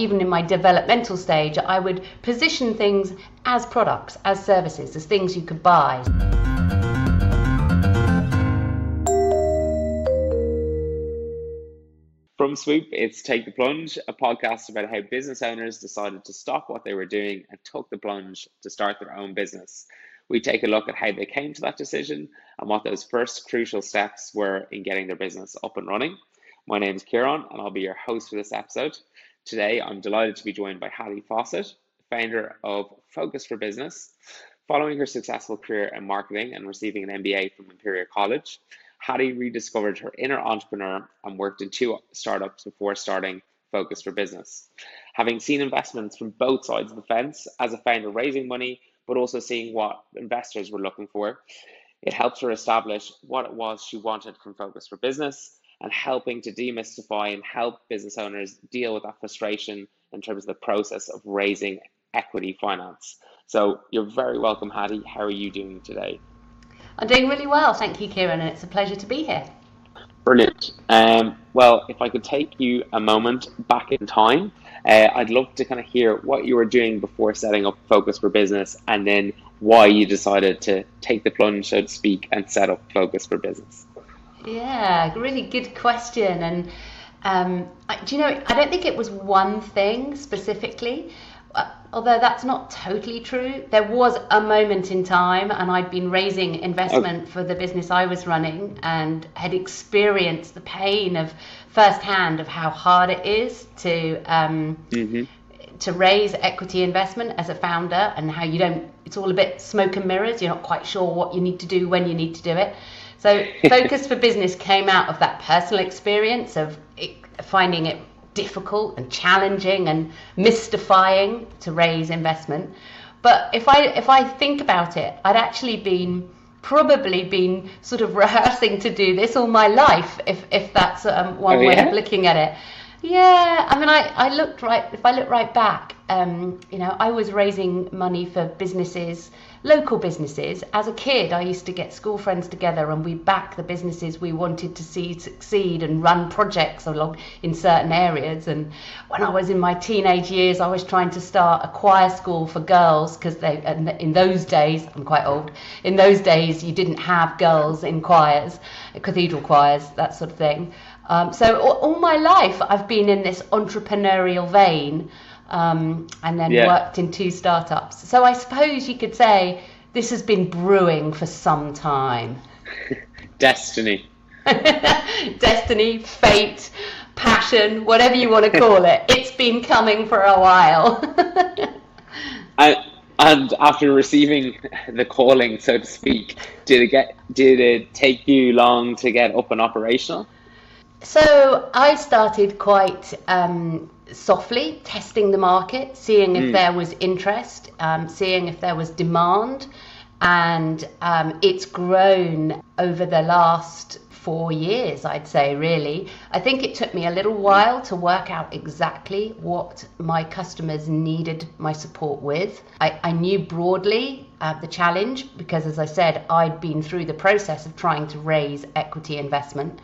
even in my developmental stage, I would position things as products, as services, as things you could buy. From Swoop, it's Take the Plunge, a podcast about how business owners decided to stop what they were doing and took the plunge to start their own business. We take a look at how they came to that decision and what those first crucial steps were in getting their business up and running. My name is Kieran, and I'll be your host for this episode. Today, I'm delighted to be joined by Hattie Fawcett, founder of Focus for Business. Following her successful career in marketing and receiving an MBA from Imperial College, Hattie rediscovered her inner entrepreneur and worked in two startups before starting Focus for Business. Having seen investments from both sides of the fence as a founder raising money, but also seeing what investors were looking for, it helped her establish what it was she wanted from Focus for Business and helping to demystify and help business owners deal with that frustration in terms of the process of raising equity finance. So you're very welcome, Hattie. How are you doing today? I'm doing really well, thank you, Kieran, and it's a pleasure to be here. Brilliant. Um, well, if I could take you a moment back in time, uh, I'd love to kind of hear what you were doing before setting up Focus for Business and then why you decided to take the plunge, so to speak, and set up Focus for Business. Yeah, really good question. And um, do you know, I don't think it was one thing specifically. Uh, although that's not totally true, there was a moment in time, and I'd been raising investment for the business I was running and had experienced the pain of firsthand of how hard it is to um, mm-hmm. to raise equity investment as a founder, and how you don't. It's all a bit smoke and mirrors. You're not quite sure what you need to do when you need to do it. So, Focus for Business came out of that personal experience of it, finding it difficult and challenging and mystifying to raise investment. But if I if I think about it, I'd actually been probably been sort of rehearsing to do this all my life, if if that's um, one oh, way yeah? of looking at it. Yeah, I mean, I, I looked right. If I look right back, um, you know, I was raising money for businesses local businesses. As a kid, I used to get school friends together and we back the businesses we wanted to see succeed and run projects along in certain areas. And when I was in my teenage years, I was trying to start a choir school for girls because they, in those days, I'm quite old, in those days, you didn't have girls in choirs, cathedral choirs, that sort of thing. Um, so all, all my life, I've been in this entrepreneurial vein um, and then yeah. worked in two startups. So I suppose you could say this has been brewing for some time. Destiny. Destiny, fate, passion, whatever you want to call it. It's been coming for a while. I, and after receiving the calling, so to speak, did it get did it take you long to get up and operational? So I started quite um, softly testing the market, seeing if mm. there was interest, um, seeing if there was demand, and um, it's grown over the last four years, I'd say, really. I think it took me a little while to work out exactly what my customers needed my support with. I, I knew broadly uh, the challenge because, as I said, I'd been through the process of trying to raise equity investment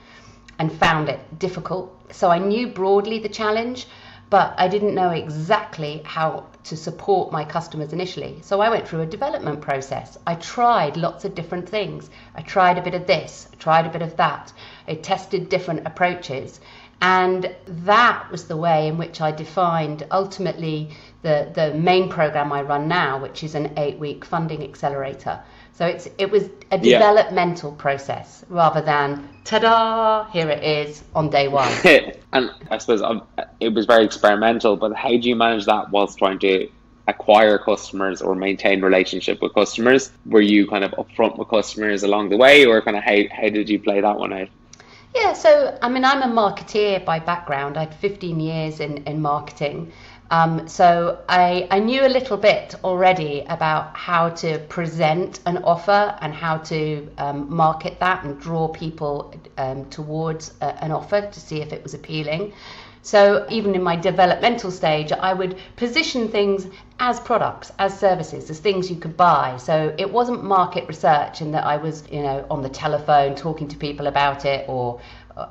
and found it difficult. So I knew broadly the challenge but I didn't know exactly how to support my customers initially. So I went through a development process. I tried lots of different things. I tried a bit of this, I tried a bit of that. I tested different approaches. And that was the way in which I defined ultimately the, the main program I run now, which is an eight week funding accelerator. So it's it was a developmental yeah. process rather than ta-da, here it is on day one. and I suppose um, it was very experimental. But how do you manage that whilst trying to acquire customers or maintain relationship with customers? Were you kind of upfront with customers along the way, or kind of how how did you play that one out? Yeah, so I mean, I'm a marketeer by background. I had 15 years in, in marketing. Um, so I, I knew a little bit already about how to present an offer and how to um, market that and draw people um, towards a, an offer to see if it was appealing. So even in my developmental stage, I would position things as products, as services, as things you could buy. So it wasn't market research in that I was, you know, on the telephone talking to people about it or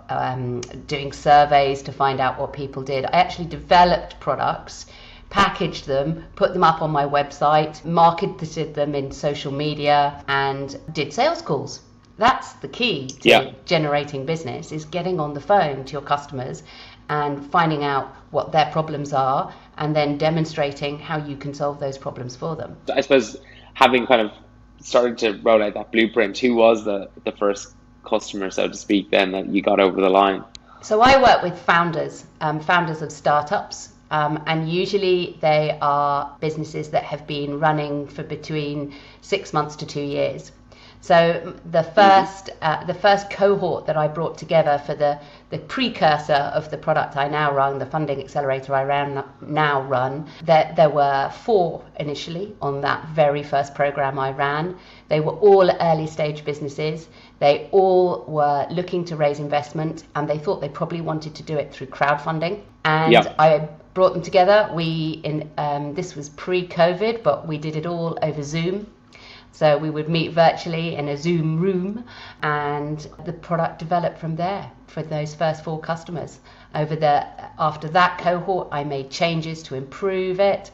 um, doing surveys to find out what people did. I actually developed products, packaged them, put them up on my website, marketed them in social media, and did sales calls. That's the key to Yeah. generating business is getting on the phone to your customers and finding out what their problems are and then demonstrating how you can solve those problems for them. I suppose having kind of started to roll out that blueprint, who was the, the first customer, so to speak, then that you got over the line? So I work with founders, um, founders of startups, um, and usually they are businesses that have been running for between six months to two years. So the 1st uh, the first cohort that I brought together for the the precursor of the product I now run, the funding accelerator I ran now run, there there were four initially on that very first program I ran. They were all early stage businesses. They all were looking to raise investment, and they thought they probably wanted to do it through crowdfunding. And Yeah. I brought them together. We in um, this was pre-COVID, but we did it all over Zoom. So we would meet virtually in a Zoom room, and the product developed from there for those first four customers. Over the after that cohort, I made changes to improve it,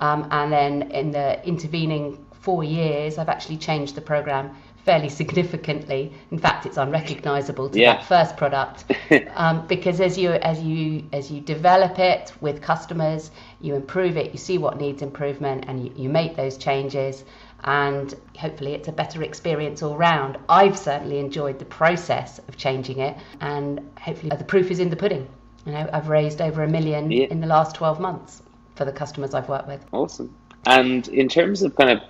um, and then in the intervening four years, I've actually changed the program fairly significantly. In fact, it's unrecognizable to Yeah. that first product um, because as you as you as you develop it with customers, you improve it, you see what needs improvement, and you, you make those changes, and hopefully it's a better experience all round. I've certainly enjoyed the process of changing it, and hopefully the proof is in the pudding. You know, I've raised over a million Yeah. in the last 12 months for the customers I've worked with. Awesome. And in terms of kind of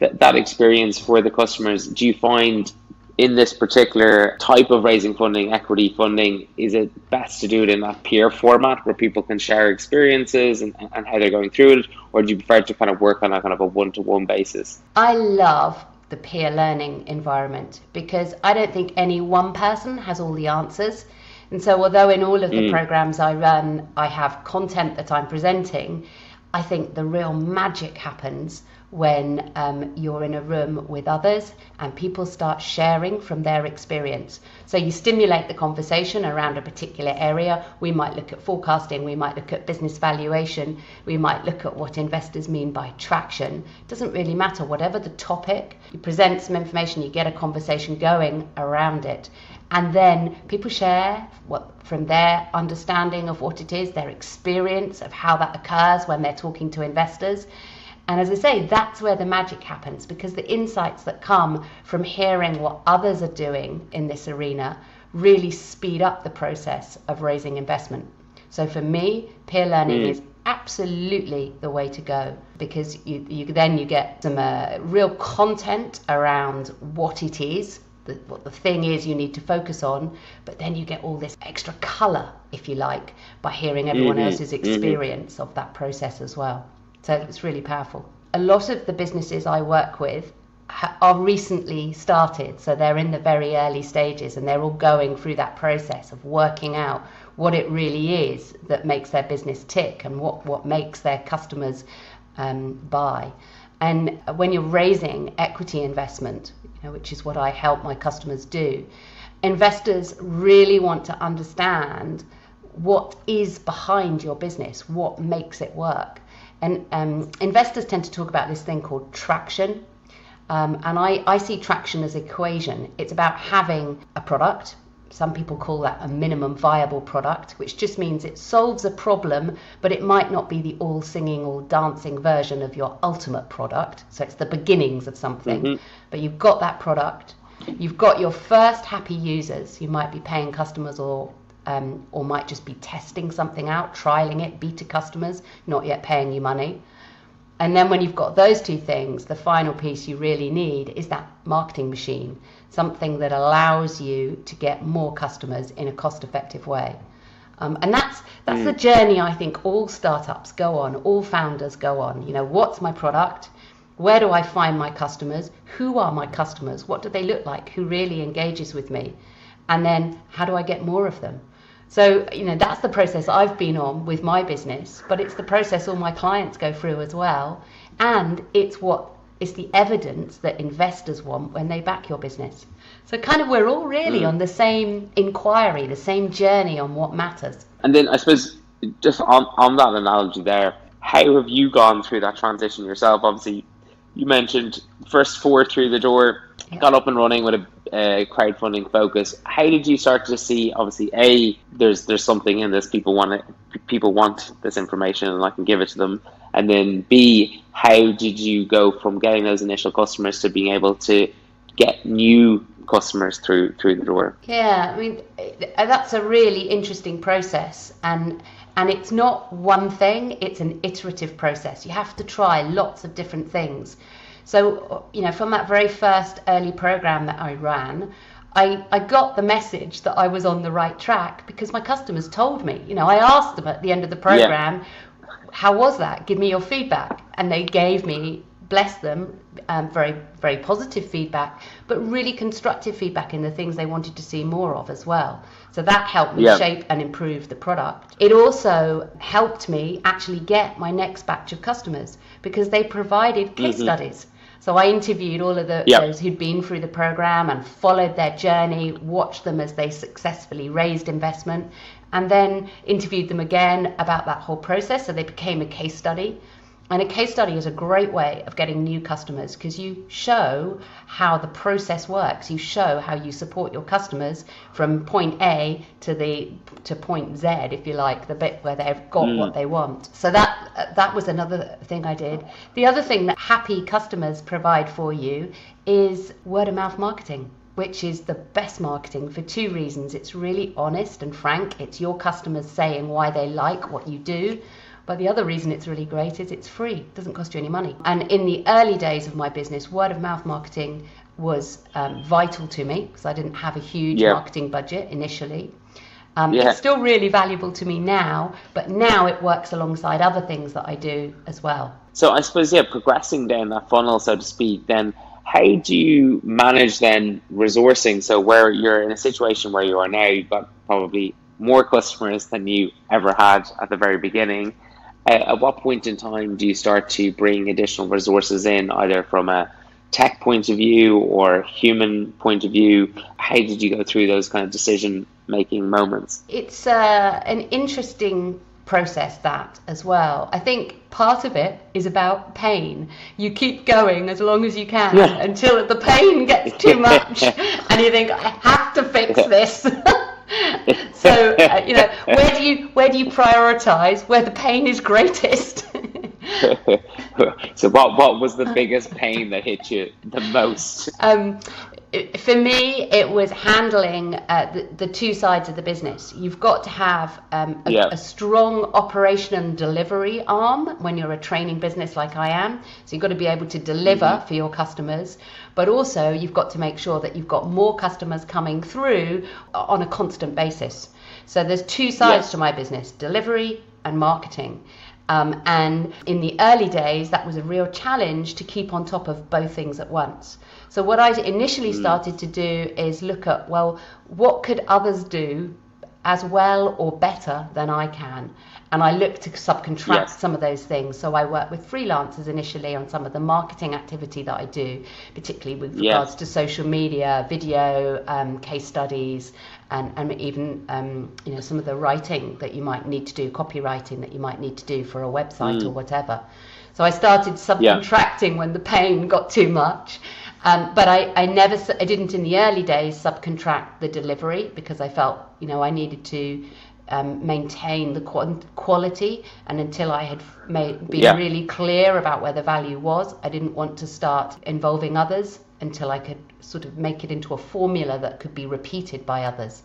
th- that experience for the customers, do you find in this particular type of raising funding, equity funding, is it best to do it in that peer format where people can share experiences and, and how they're going through it? Or do you prefer to kind of work on a kind of a one to one basis? I love the peer learning environment because I don't think any one person has all the answers. And so, although in all of the mm. programs I run, I have content that I'm presenting, I think the real magic happens when um, you're in a room with others and people start sharing from their experience. So you stimulate the conversation around a particular area. We might look at forecasting, we might look at business valuation, we might look at what investors mean by traction. It doesn't really matter, whatever the topic, you present some information, you get a conversation going around it. And then people share what from their understanding of what it is, their experience of how that occurs when they're talking to investors. And as I say, that's where the magic happens because the insights that come from hearing what others are doing in this arena really speed up the process of raising investment. So for me, peer learning is absolutely the way to go because you, you then you get some uh, real content around what it is the, what the thing is you need to focus on, but then you get all this extra colour, if you like, by hearing everyone Mhm, else's experience of that process as well. So it's really powerful. A lot of the businesses I work with ha- are recently started, so they're in the very early stages and they're all going through that process of working out what it really is that makes their business tick and what, what makes their customers um, buy. And when you're raising equity investment, you know, which is what I help my customers do, investors really want to understand what is behind your business, what makes it work. And um, investors tend to talk about this thing called traction. Um, and I, I see traction as equation. It's about having a product. Some people call that a minimum viable product, which just means it solves a problem, but it might not be the all singing, all dancing version of your ultimate product. So it's the beginnings of something. But you've got that product, you've got your first happy users. You might be paying customers or um, or might just be testing something out, trialing it, beta customers, not yet paying you money. And then when you've got those two things, the final piece you really need is that marketing machine, something that allows you to get more customers in a cost-effective way. Um, and that's that's the journey I think all startups go on, all founders go on. You know, what's my product? Where do I find my customers? Who are my customers? What do they look like? Who really engages with me? And then how do I get more of them? So, you know, that's the process I've been on with my business, but it's the process all my clients go through as well. And it's what it's the evidence that investors want when they back your business. So kind of we're all really mm. on the same inquiry, the same journey on what matters. And then I suppose just on, on that analogy there, how have you gone through that transition yourself? Obviously, you mentioned first four through the door, yeah. got up and running with a uh, crowdfunding focus. How did you start to see? Obviously, a there's there's something in this. People want it. People want this information, and I can give it to them. And then b how did you go from getting those initial customers to being able to get new customers through through the door? Yeah, I mean that's a really interesting process, and and it's not one thing; it's an iterative process. You have to try lots of different things. So you know, from that very first early program that I ran. I, I got the message that I was on the right track because my customers told me. You know, I asked them at the end of the program, yeah how was that? Give me your feedback. And they gave me, bless them, um, very, very positive feedback, but really constructive feedback in the things they wanted to see more of as well. So that helped me yeah. shape and improve the product. It also helped me actually get my next batch of customers because they provided case mm-hmm. studies. So I interviewed all of the, yep. those who'd been through the program and followed their journey, watched them as they successfully raised investment, and then interviewed them again about that whole process. So they became a case study. And a case study is a great way of getting new customers because you show how the process works. You show how you support your customers from point A to the to point Z, if you like, the bit where they've got mm. what they want. So that that was another thing I did. The other thing that happy customers provide for you is word of mouth marketing which is the best marketing for two reasons. It's really honest and frank. It's your customers saying why they like what you do. But the other reason it's really great is it's free. It doesn't cost you any money. And in the early days of my business, word of mouth marketing was um, vital to me because I didn't have a huge yeah. marketing budget initially. Um, yeah. It's still really valuable to me now, but now it works alongside other things that I do as well. So I suppose, yeah, progressing down that funnel, so to speak, then how do you manage then resourcing? So where you're in a situation where you are now, you've got probably more customers than you ever had at the very beginning. At what point in time do you start to bring additional resources in, either from a tech point of view or human point of view? How did you go through those kind of decision making moments? It's uh, an interesting process that as well. I think part of it is about pain. You keep going as long as you can yeah. until the pain gets too much and you think I have to fix this. so uh, you know where do you where do you prioritize where the pain is greatest? so what what was the biggest pain that hit you the most? Um, for me, it was handling uh, the, the, two sides of the business. You've got to have um, a, yeah. a, strong operation and delivery arm when you're a training business like I am. So you've got to be able to deliver mm-hmm. for your customers, but also you've got to make sure that you've got more customers coming through on a constant basis. So there's two sides to my business delivery and marketing. Um, and in the early days, that was a real challenge to keep on top of both things at once. So what I initially mm. started to do is look at well, what could others do as well or better than I can? And I look to subcontract yes. some of those things. So I work with freelancers initially on some of the marketing activity that I do, particularly with regards yes. to social media, video, um, case studies, and, and even um, you know some of the writing that you might need to do, copywriting that you might need to do for a website mm. or whatever. So I started subcontracting yeah. when the pain got too much. Um, but I, I never, I didn't in the early days subcontract the delivery because I felt, you know, I needed to um, maintain the quality. And until I had made, been yeah. really clear about where the value was, I didn't want to start involving others until I could sort of make it into a formula that could be repeated by others.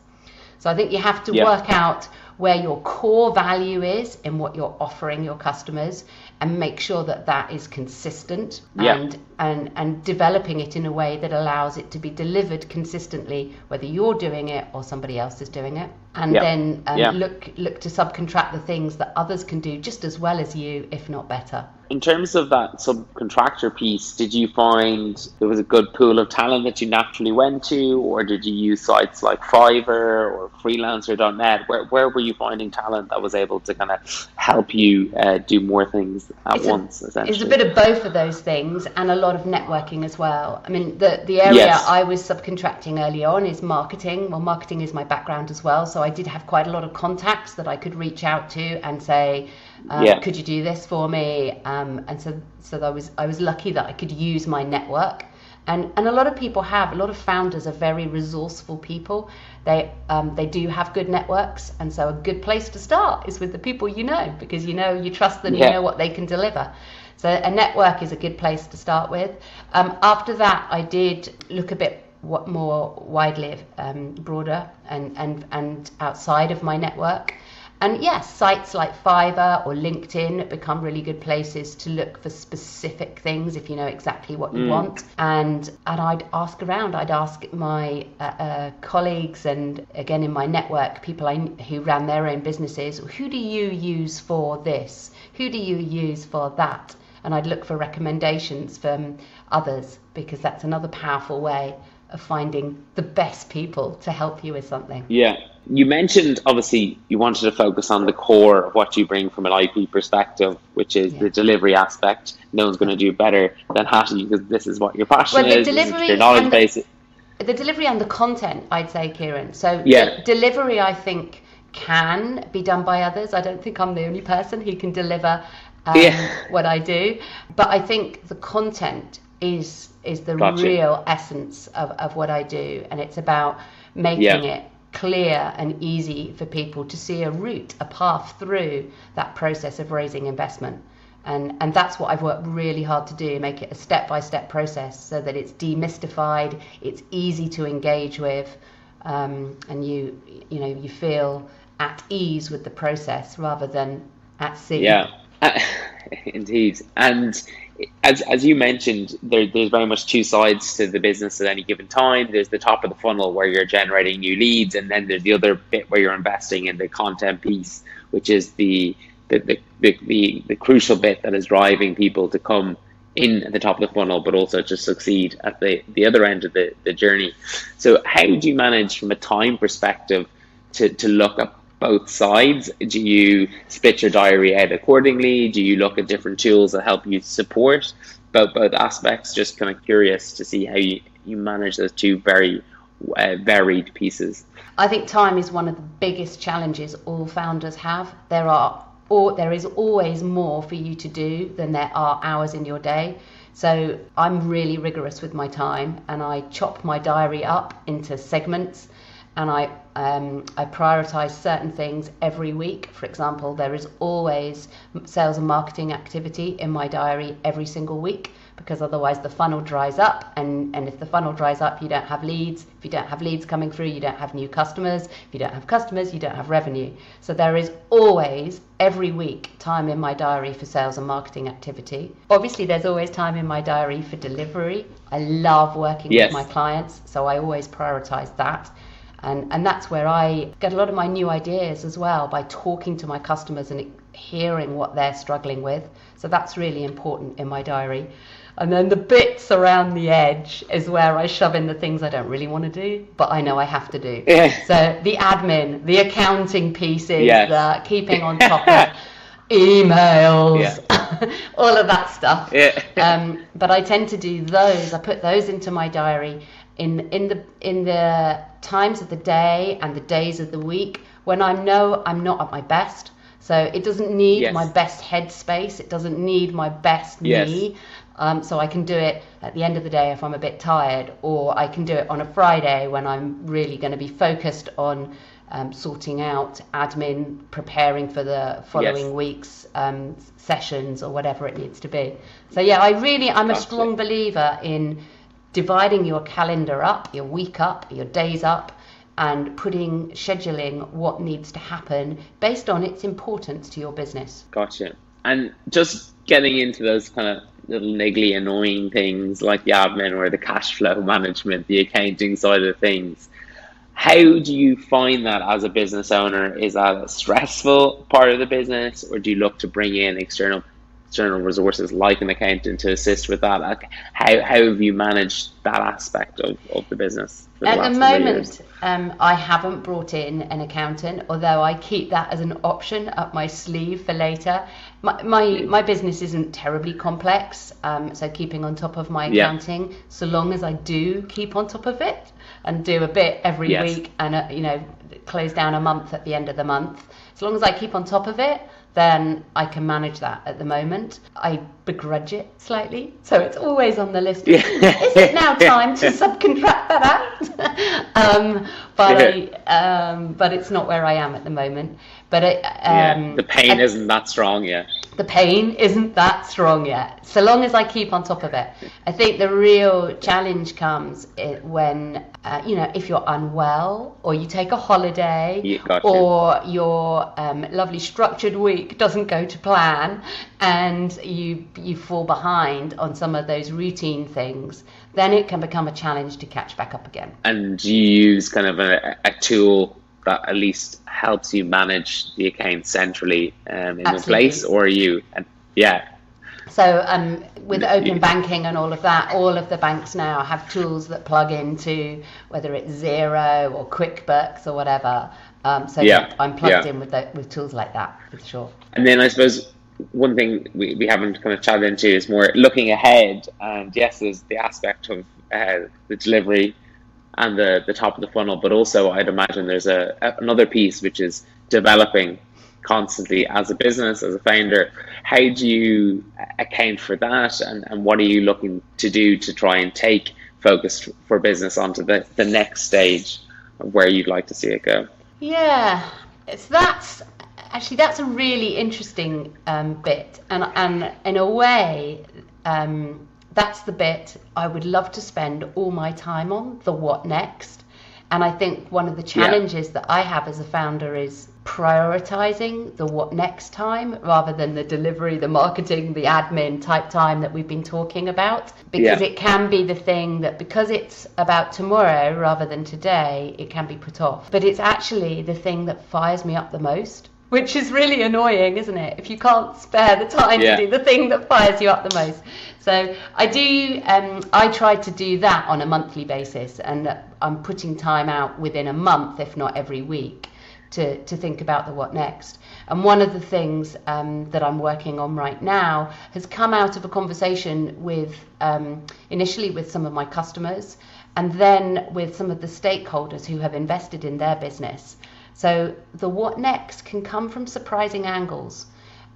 So I think you have to yeah. work out where your core value is in what you're offering your customers and make sure that that is consistent yeah. and, and and developing it in a way that allows it to be delivered consistently whether you're doing it or somebody else is doing it and then um, yeah. look look to subcontract the things that others can do just as well as you, if not better. In terms of that subcontractor piece, did you find there was a good pool of talent that you naturally went to, or did you use sites like Fiverr or Freelancer.net? Where, where were you finding talent that was able to kind of help you uh, do more things at it's once? A, essentially, it's a bit of both of those things, and a lot of networking as well. I mean, the the area yes. I was subcontracting early on is marketing. Well, marketing is my background as well, so I did have quite a lot of contacts that I could reach out to and say um, yeah. Could you do this for me? Um, and so, so I was I was lucky that I could use my network. And, and a lot of people have a lot of founders are very resourceful people they um, they do have good networks and so a good place to start is with the people you know because you know you trust them yeah. you know what they can deliver so a network is a good place to start with um, after that i did look a bit more widely um, broader and, and and outside of my network and yes, sites like Fiverr or LinkedIn become really good places to look for specific things if you know exactly what you mm. want. And and I'd ask around. I'd ask my uh, uh, colleagues and again in my network, people I, who ran their own businesses. Who do you use for this? Who do you use for that? And I'd look for recommendations from others because that's another powerful way of finding the best people to help you with something. Yeah. You mentioned obviously you wanted to focus on the core of what you bring from an IP perspective, which is yeah. the delivery aspect. No one's going to do better than Hattie because this is what your passion well, the is, delivery your knowledge base. The, the delivery and the content, I'd say, Kieran. So yeah. delivery, I think, can be done by others. I don't think I'm the only person who can deliver um, yeah. what I do, but I think the content is is the gotcha. real essence of, of what I do, and it's about making yeah. it clear and easy for people to see a route, a path through that process of raising investment. And, and that's what I've worked really hard to do, make it a step by step process so that it's demystified, it's easy to engage with, um, and you you know you feel at ease with the process rather than at sea. Yeah, indeed. And as as you mentioned, there, there's very much two sides to the business at any given time. There's the top of the funnel where you're generating new leads, and then there's the other bit where you're investing in the content piece, which is the the the, the, the, the crucial bit that is driving people to come in at the top of the funnel, but also to succeed at the, the other end of the, the journey. So how do you manage from a time perspective to, to look at both sides? Do you split your diary out accordingly? Do you look at different tools that help you support both both aspects? Just kind of curious to see how you, you manage those two very uh, varied pieces. I think time is one of the biggest challenges all founders have. There are or there is always more for you to do than there are hours in your day. So I'm really rigorous with my time and I chop my diary up into segments and I um, I prioritize certain things every week. For example, there is always sales and marketing activity in my diary every single week because otherwise the funnel dries up. And, and if the funnel dries up you don't have leads. If you don't have leads coming through you don't have new customers. If you don't have customers you don't have revenue. So there is always every week time in my diary for sales and marketing activity. Obviously there's always time in my diary for delivery. I love working yes. with my clients so i always prioritize that and, and that's where I get a lot of my new ideas as well by talking to my customers and hearing what they're struggling with. So that's really important in my diary. And then the bits around the edge is where I shove in the things I don't really want to do, but I know I have to do. Yeah. So the admin, the accounting pieces, yes. the keeping on top of emails, yeah. all of that stuff. Yeah. Um, but I tend to do those. I put those into my diary in in the in the times of the day and the days of the week when I know I'm not at my best. So it doesn't need yes. my best headspace. It doesn't need my best yes. me. Um, so I can do it at the end of the day if I'm a bit tired, or I can do it on a Friday when I'm really going to be focused on um, sorting out admin, preparing for the following yes. week's um, sessions or whatever it needs to be. So yeah, I really I'm a strong believer in dividing your calendar up, your week up, your days up, and putting scheduling what needs to happen based on its importance to your business. Gotcha. And just getting into those kind of little niggly annoying things like the admin or the cash flow management, the accounting side of things. How do you find that as a business owner? Is that a stressful part of the business, or do you look to bring in external external resources like an accountant to assist with that? Like, how, how have you managed that aspect of, of the business? The At the moment, um, I haven't brought in an accountant, although I keep that as an option up my sleeve for later. My my, my business isn't terribly complex, um, so keeping on top of my accounting, yeah. so long as I do keep on top of it and do a bit every yes. week and uh, you know close down a month at the end of the month, as long as I keep on top of it, then I can manage that at the moment. I begrudge it slightly, so it's always on the list. Yeah. Is it now time to subcontract that out? um, but I, um, but it's not where I am at the moment. But it, um, yeah, the pain I, isn't that strong yet. The pain isn't that strong yet. So long as I keep on top of it, I think the real challenge comes when uh, you know if you're unwell or you take a holiday yeah, or your um, lovely structured week doesn't go to plan and you you fall behind on some of those routine things, then it can become a challenge to catch back up again. And you use kind of a, a tool that at least helps you manage the account centrally um, in Absolutely. one place, or are you? And yeah. So um, with open banking and all of that, all of the banks now have tools that plug into whether it's Xero or QuickBooks or whatever. Um, so yeah. I'm plugged yeah. in with the, with tools like that for sure. And then I suppose one thing we, we haven't kind of chatted into is more looking ahead. And yes, there's the aspect of uh, the delivery and the, the top of the funnel, but also I'd imagine there's a, another piece which is developing constantly as a business, as a founder. How do you account for that, and, and what are you looking to do to try and take focus for business onto the, the next stage of where you'd like to see it go? Yeah, it's that's actually that's a really interesting um, bit, and and in a way. Um, that's the bit I would love to spend all my time on the what next. And I think one of the challenges yeah. that I have as a founder is prioritizing the what next time rather than the delivery, the marketing, the admin type time that we've been talking about. Because yeah. it can be the thing that, because it's about tomorrow rather than today, it can be put off. But it's actually the thing that fires me up the most which is really annoying, isn't it? If you can't spare the time yeah. to do the thing that fires you up the most. So I do. Um, I try to do that on a monthly basis, and I'm putting time out within a month, if not every week, to to think about the what next. And one of the things um, that I'm working on right now has come out of a conversation with um, initially with some of my customers, and then with some of the stakeholders who have invested in their business so the what next can come from surprising angles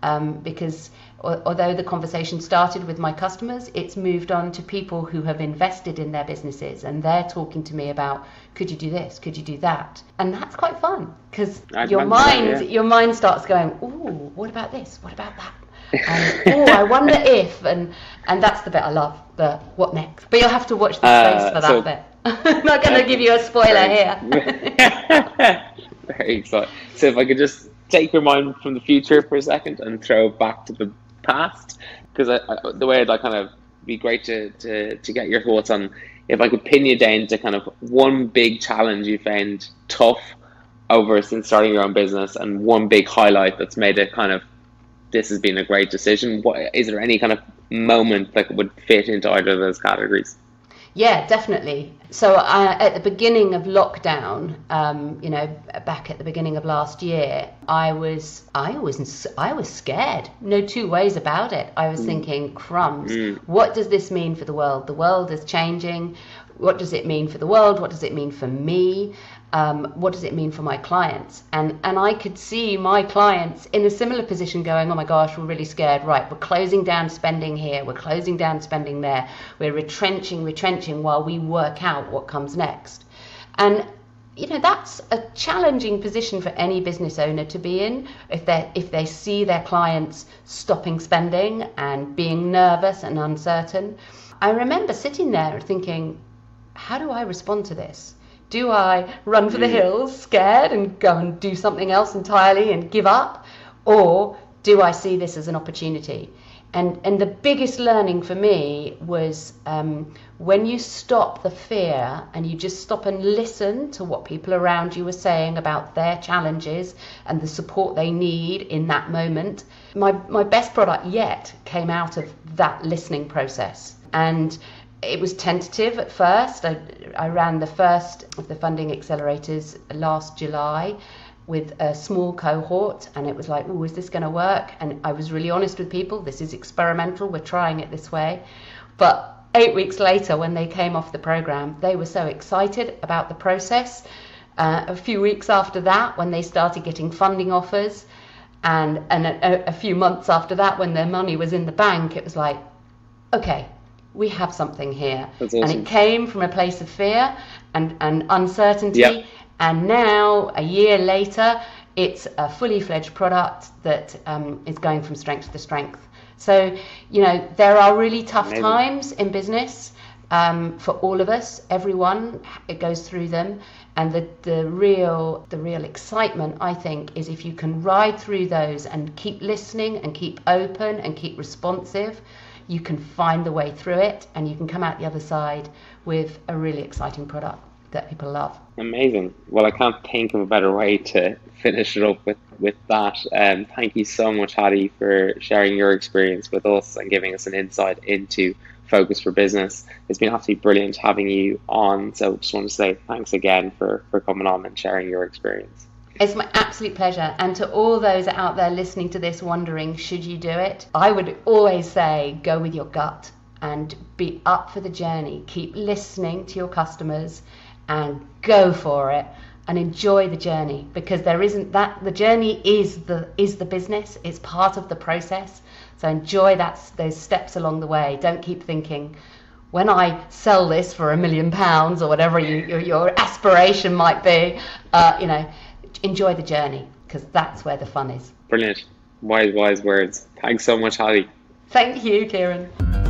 um, because although the conversation started with my customers, it's moved on to people who have invested in their businesses and they're talking to me about could you do this, could you do that, and that's quite fun because your mind that, yeah. your mind starts going, oh, what about this, what about that. And, oh, I wonder if, and and that's the bit I love. The what next? But you'll have to watch the space uh, for that so, bit. I'm not going to give you a spoiler here. Very exciting. So if I could just take your mind from the future for a second and throw it back to the past, because the way I'd like kind of be great to, to, to get your thoughts on if I could pin you down to kind of one big challenge you found tough over since starting your own business and one big highlight that's made it kind of this has been a great decision. What is there any kind of moment that would fit into either of those categories? Yeah, definitely. So uh, at the beginning of lockdown, um, you know, back at the beginning of last year, I was, I was, I was scared. No two ways about it. I was mm. thinking, crumbs. Mm. What does this mean for the world? The world is changing. What does it mean for the world? What does it mean for me? Um, what does it mean for my clients? And and I could see my clients in a similar position going, oh my gosh, we're really scared. Right, we're closing down spending here, we're closing down spending there, we're retrenching, retrenching while we work out what comes next. And you know that's a challenging position for any business owner to be in if they if they see their clients stopping spending and being nervous and uncertain. I remember sitting there thinking, how do I respond to this? Do I run for the hills scared and go and do something else entirely and give up? Or do I see this as an opportunity? And, and the biggest learning for me was um, when you stop the fear and you just stop and listen to what people around you are saying about their challenges and the support they need in that moment. My, my best product yet came out of that listening process. And it was tentative at first. I, I ran the first of the funding accelerators last July with a small cohort and it was like oh is this going to work? And i was really honest with people this is experimental. We're trying it this way. But eight weeks later when they came off the program they were so excited about the process. Uh, a few weeks after that when they started getting funding offers and and a, a few months after that when their money was in the bank it was like okay we have something here awesome. and it came from a place of fear and, and uncertainty yep and now, a year later, it's a fully fledged product that um, is going from strength to strength. So, you know, there are really tough Amazing. times in business um, for all of us. Everyone it goes through them, and the, the real the real excitement, I think, is if you can ride through those and keep listening and keep open and keep responsive. You can find the way through it, and you can come out the other side with a really exciting product that people love. Amazing. Well, I can't think of a better way to finish it up with, with that. Um, thank you so much, Hattie, for sharing your experience with us and giving us an insight into Focus for Business. It's been absolutely brilliant having you on. So just want to say thanks again for, for coming on and sharing your experience. It's my absolute pleasure. And to all those out there listening to this wondering, should you do it? I would always say go with your gut and be up for the journey. Keep listening to your customers and go for it and enjoy the journey because there isn't that the journey is the is the business it's part of the process so enjoy that those steps along the way don't keep thinking when I sell this for a million pounds or whatever you, your, your aspiration might be, uh, you know, enjoy the journey because that's where the fun is. Brilliant. Wise, wise words. Thanks so much, Holly. Thank you, Kieran.